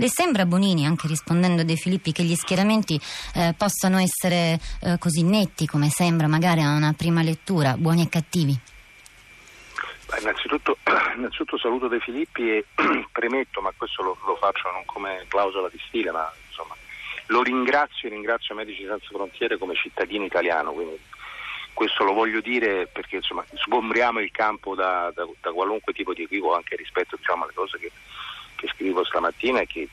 Le sembra Bonini, anche rispondendo a De Filippi, che gli schieramenti eh, possano essere eh, così netti come sembra magari a una prima lettura, buoni e cattivi? Beh, innanzitutto, innanzitutto, saluto De Filippi e premetto, ma questo lo, lo, faccio non come clausola di stile, ma insomma lo ringrazio e ringrazio Medici Senza Frontiere come cittadino italiano, quindi questo lo voglio dire perché insomma sgombriamo il campo da, da, da qualunque tipo di equivoco anche rispetto diciamo, alle cose che che scrivo stamattina e che,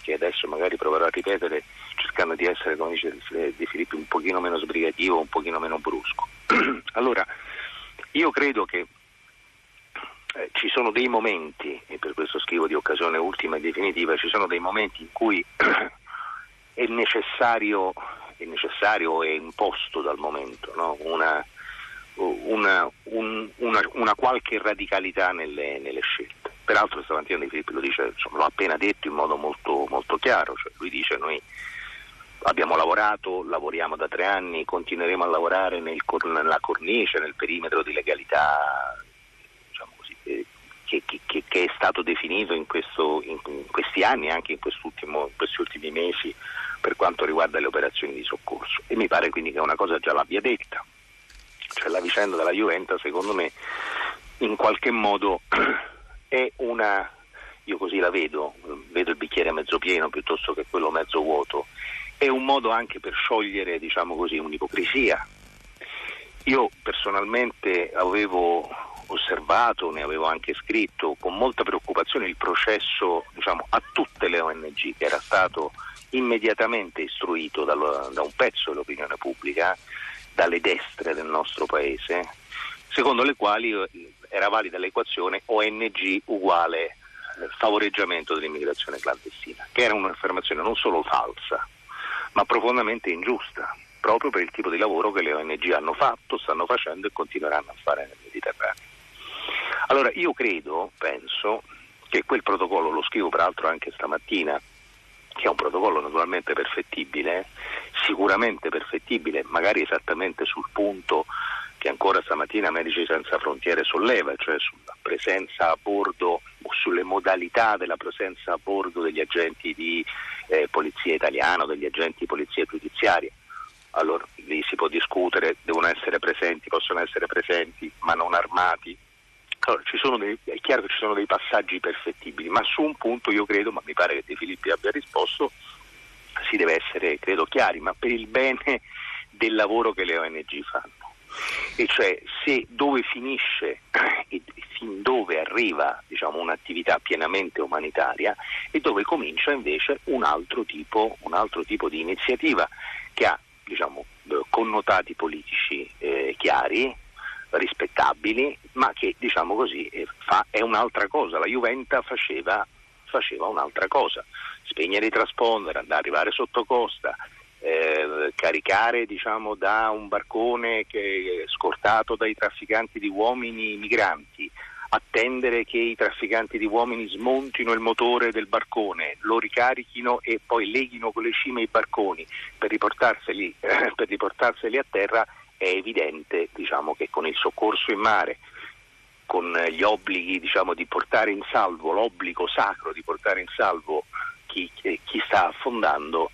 che, adesso magari proverò a ripetere cercando di essere, come dice Di Filippi, un pochino meno sbrigativo, un pochino meno brusco. allora, io credo che eh, ci sono dei momenti, e per questo scrivo di occasione ultima e definitiva, ci sono dei momenti in cui è necessario, è necessario e imposto dal momento no? una, una, un, una, una, qualche radicalità nelle, nelle scelte. Peraltro stamattina Di Filippi lo dice, insomma, l'ho appena detto in modo molto, molto chiaro, cioè, lui dice noi abbiamo lavorato, lavoriamo da tre anni, continueremo a lavorare nel, nella cornice, nel perimetro di legalità diciamo così, eh, che, che, che, è stato definito in, questo, in, in questi anni, anche in, in, questi ultimi mesi per quanto riguarda le operazioni di soccorso. E mi pare quindi che una cosa già l'abbia detta. Cioè la vicenda della Juventus secondo me in qualche modo è una, io così la vedo, vedo il bicchiere mezzo pieno piuttosto che quello mezzo vuoto, è un modo anche per sciogliere, diciamo così, un'ipocrisia. Io personalmente avevo osservato, ne avevo anche scritto con molta preoccupazione il processo diciamo, a tutte le ONG che era stato immediatamente istruito da, un pezzo dell'opinione pubblica, dalle destre del nostro paese, secondo le quali era valida l'equazione ONG uguale eh, favoreggiamento dell'immigrazione clandestina, che era un'affermazione non solo falsa, ma profondamente ingiusta, proprio per il tipo di lavoro che le ONG hanno fatto, stanno facendo e continueranno a fare nel Mediterraneo. Allora io credo, penso, che quel protocollo, lo scrivo peraltro anche stamattina, che è un protocollo naturalmente perfettibile, sicuramente perfettibile, magari esattamente sul punto ancora stamattina Medici Senza Frontiere solleva, cioè sulla presenza a bordo o sulle modalità della presenza a bordo degli agenti di eh, polizia italiana o degli agenti di polizia giudiziaria. Allora lì si può discutere, devono essere presenti, possono essere presenti, ma non armati. Allora, dei, è chiaro che ci sono dei passaggi perfettibili, ma su un punto io credo, ma mi pare che De Filippi abbia risposto, si deve essere, credo, chiari, ma per il bene del lavoro che le ONG fanno e cioè se dove finisce e fin dove arriva diciamo, un'attività pienamente umanitaria e dove comincia invece un altro tipo, un altro tipo di iniziativa che ha diciamo, connotati politici eh, chiari, rispettabili, ma che diciamo così eh, fa, è un'altra cosa. La Juventa faceva, faceva un'altra cosa, spegnere i trasponder, andare arrivare sotto costa, eh, caricare diciamo, da un barcone scortato dai trafficanti di uomini migranti, attendere che i trafficanti di uomini smontino il motore del barcone, lo ricarichino e poi leghino con le cime i barconi per riportarseli, eh, per riportarseli a terra, è evidente diciamo, che con il soccorso in mare, con gli obblighi diciamo, di portare in salvo, l'obbligo sacro di portare in salvo chi, chi sta affondando,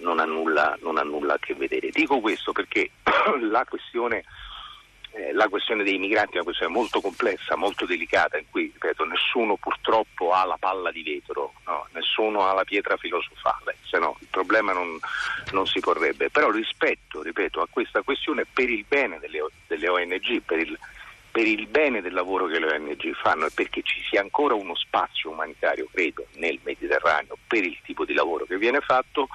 non ha, nulla, non ha nulla a che vedere. Dico questo perché la questione, eh, la questione dei migranti è una questione molto complessa, molto delicata, in cui ripeto, nessuno purtroppo ha la palla di vetro, no? nessuno ha la pietra filosofale, se no il problema non, non, si porrebbe. Però rispetto, ripeto, a questa questione per il bene delle, delle ONG, per il, per il bene del lavoro che le ONG fanno e perché ci sia ancora uno spazio umanitario, credo, nel Mediterraneo per il tipo di lavoro che viene fatto,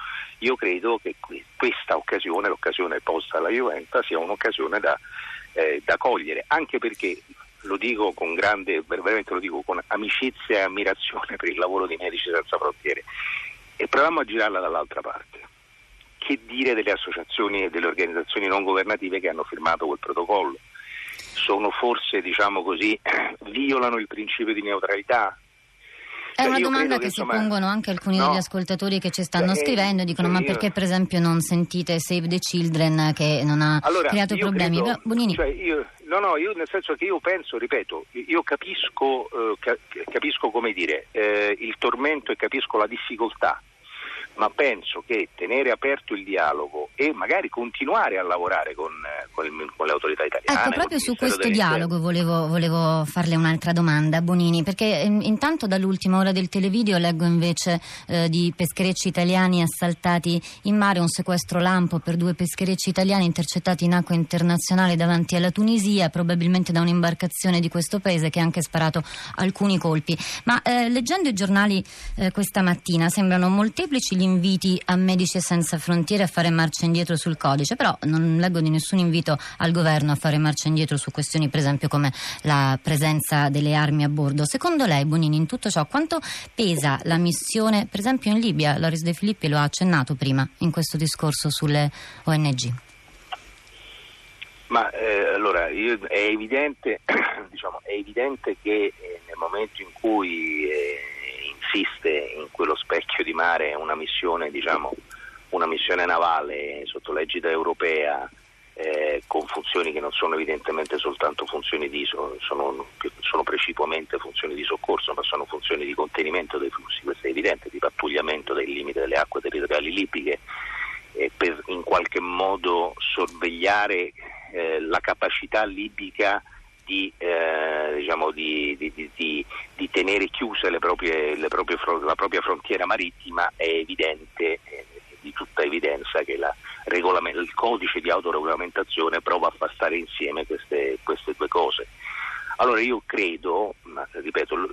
io credo che questa occasione, l'occasione posta alla Juventus, sia un'occasione da, eh, da cogliere, anche perché lo dico con grande, veramente lo dico con amicizia e ammirazione per il lavoro di Medici Senza Frontiere e proviamo a girarla dall'altra parte. Che dire delle associazioni e delle organizzazioni non governative che hanno firmato quel protocollo? Sono forse, diciamo così, violano il principio di neutralità? È cioè, una domanda che, che insomma, si pongono anche alcuni no, degli ascoltatori che ci stanno cioè, scrivendo dicono cioè ma perché per esempio non sentite Save the Children che non ha allora, creato problemi? Credo, Bonini. Cioè io, no, no, io nel senso che io penso, ripeto, io capisco, eh, capisco come dire, eh, il tormento e capisco la difficoltà ma penso che tenere aperto il dialogo e magari continuare a lavorare con, eh, con, il, con le autorità italiane. Ecco, proprio su questo dialogo volevo, volevo, farle un'altra domanda, Bonini, perché ehm, intanto dall'ultima ora del televideo leggo invece eh, di pescherecci italiani assaltati in mare, un sequestro lampo per due pescherecci italiani intercettati in acqua internazionale davanti alla Tunisia, probabilmente da un'imbarcazione di questo paese che ha anche sparato alcuni colpi. Ma eh, leggendo i giornali eh, questa mattina sembrano molteplici gli inviti a Medici Senza Frontiere a fare marcia indietro sul codice, però non leggo di nessun invito al governo a fare marcia indietro su questioni per esempio come la presenza delle armi a bordo. Secondo lei, Bonini, in tutto ciò quanto pesa la missione, per esempio in Libia, Loris De Filippi lo ha accennato prima in questo discorso sulle ONG? Ma eh, allora io, è, evidente, diciamo, è evidente che eh, nel momento in cui eh, insiste in quello specchio di mare una missione, diciamo, una missione navale sotto l'egida europea eh, con funzioni che non sono evidentemente soltanto funzioni di sono, sono precipuamente funzioni di soccorso, ma sono funzioni di contenimento dei flussi, questo è evidente, di pattugliamento dei limiti delle acque territoriali libiche eh, per in qualche modo sorvegliare eh, la capacità libica di, eh, diciamo, di, di, di, tenere chiuse le proprie, proprie, la propria frontiera marittima è evidente, eh, di tutta evidenza, che il codice di autoregolamentazione prova a far stare insieme queste, queste due cose. Allora io credo, ma, ripeto,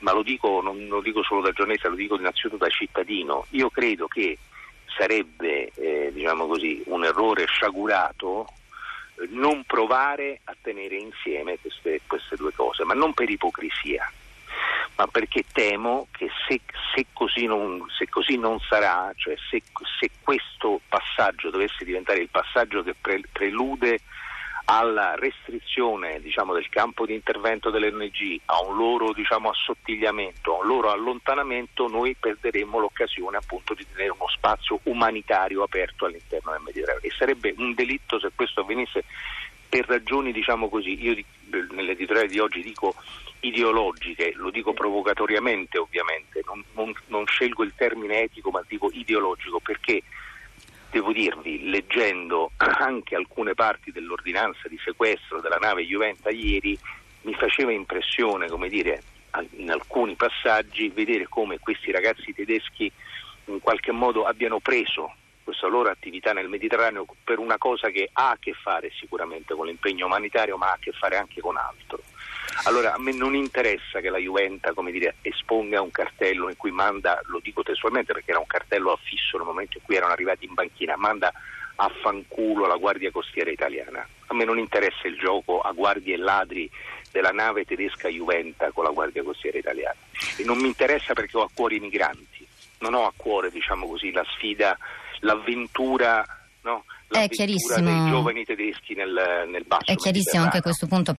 ma lo dico, non lo dico solo da giornalista, lo dico innanzitutto da cittadino, io credo che sarebbe eh, diciamo così, un errore sciagurato non provare a tenere insieme queste, queste due cose, ma non per ipocrisia, ma perché temo che se, se, così, non, se così, non, sarà, cioè se, se, questo passaggio dovesse diventare il passaggio che pre, prelude alla restrizione diciamo, del campo di intervento dell'ONG, a un loro diciamo, assottigliamento, a un loro allontanamento, noi perderemmo l'occasione appunto di tenere uno spazio umanitario aperto all'interno del Mediterraneo. E sarebbe un delitto se questo avvenisse per ragioni, diciamo così, io nell'editoriale di oggi dico ideologiche, lo dico provocatoriamente ovviamente, non, non, non scelgo il termine etico ma dico ideologico perché devo dirvi, leggendo anche alcune parti dell'ordinanza di sequestro della nave Juventa ieri, mi faceva impressione, come dire, in alcuni passaggi, vedere come questi ragazzi tedeschi in qualche modo abbiano preso questa loro attività nel Mediterraneo per una cosa che ha a che fare sicuramente con l'impegno umanitario, ma ha a che fare anche con altro. Allora a me non interessa che la Juventa dire, esponga un cartello in cui manda, lo dico testualmente perché era un cartello affisso nel momento in cui erano arrivati in banchina, manda a fanculo la Guardia Costiera italiana. A me non interessa il gioco a guardie e ladri della nave tedesca Juventa con la Guardia Costiera italiana. E non mi interessa perché ho a cuore i migranti, non ho a cuore diciamo così, la sfida, l'avventura no? chiarissimo. dei giovani tedeschi nel, nel basso È chiarissimo anche questo punto